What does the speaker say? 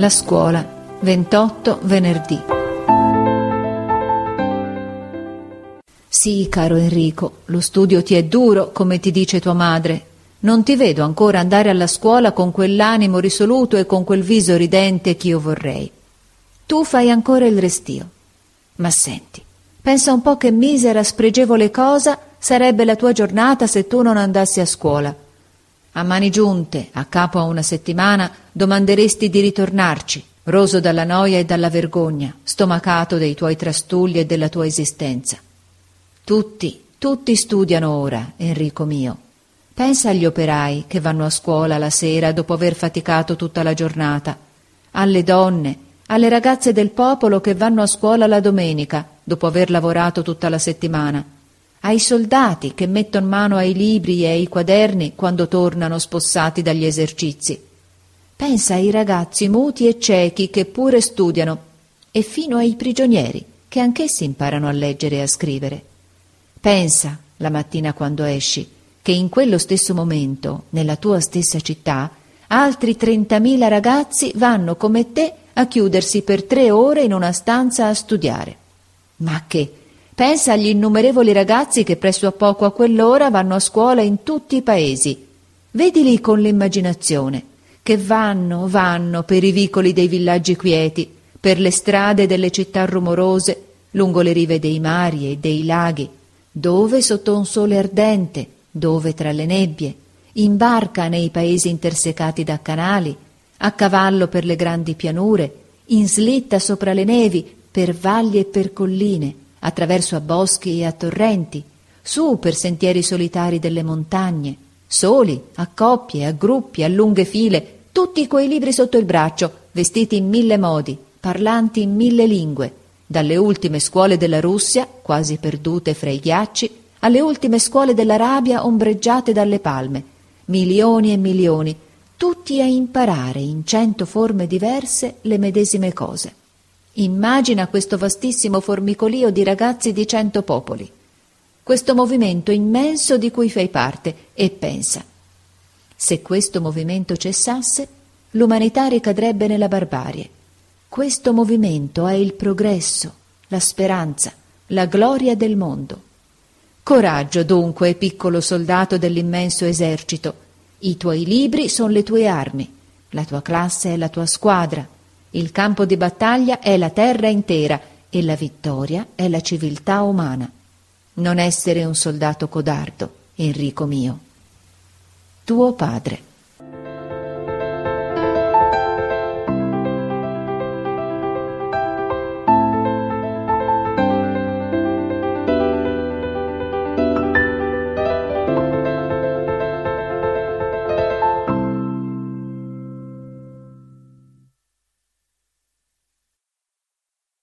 La scuola, 28 venerdì. Sì, caro Enrico, lo studio ti è duro, come ti dice tua madre. Non ti vedo ancora andare alla scuola con quell'animo risoluto e con quel viso ridente che io vorrei. Tu fai ancora il restio. Ma senti, pensa un po' che misera, spregevole cosa sarebbe la tua giornata se tu non andassi a scuola. A mani giunte, a capo a una settimana, domanderesti di ritornarci, roso dalla noia e dalla vergogna, stomacato dei tuoi trastulli e della tua esistenza. Tutti, tutti studiano ora, Enrico mio. Pensa agli operai che vanno a scuola la sera dopo aver faticato tutta la giornata, alle donne, alle ragazze del popolo che vanno a scuola la domenica dopo aver lavorato tutta la settimana ai soldati che mettono mano ai libri e ai quaderni quando tornano spossati dagli esercizi. Pensa ai ragazzi muti e ciechi che pure studiano, e fino ai prigionieri che anch'essi imparano a leggere e a scrivere. Pensa, la mattina quando esci, che in quello stesso momento, nella tua stessa città, altri trentamila ragazzi vanno come te a chiudersi per tre ore in una stanza a studiare. Ma che Pensa agli innumerevoli ragazzi che presto a poco a quell'ora vanno a scuola in tutti i paesi. Vedili con l'immaginazione, che vanno, vanno per i vicoli dei villaggi quieti, per le strade delle città rumorose, lungo le rive dei mari e dei laghi, dove sotto un sole ardente, dove tra le nebbie, in barca nei paesi intersecati da canali, a cavallo per le grandi pianure, in slitta sopra le nevi, per valli e per colline, attraverso a boschi e a torrenti, su per sentieri solitari delle montagne, soli, a coppie, a gruppi, a lunghe file, tutti quei libri sotto il braccio, vestiti in mille modi, parlanti in mille lingue, dalle ultime scuole della Russia, quasi perdute fra i ghiacci, alle ultime scuole dell'Arabia ombreggiate dalle palme, milioni e milioni, tutti a imparare in cento forme diverse le medesime cose. Immagina questo vastissimo formicolio di ragazzi di cento popoli, questo movimento immenso di cui fai parte, e pensa, se questo movimento cessasse, l'umanità ricadrebbe nella barbarie. Questo movimento è il progresso, la speranza, la gloria del mondo. Coraggio dunque, piccolo soldato dell'immenso esercito. I tuoi libri sono le tue armi, la tua classe è la tua squadra, il campo di battaglia è la terra intera e la vittoria è la civiltà umana. Non essere un soldato codardo, Enrico mio. Tuo padre.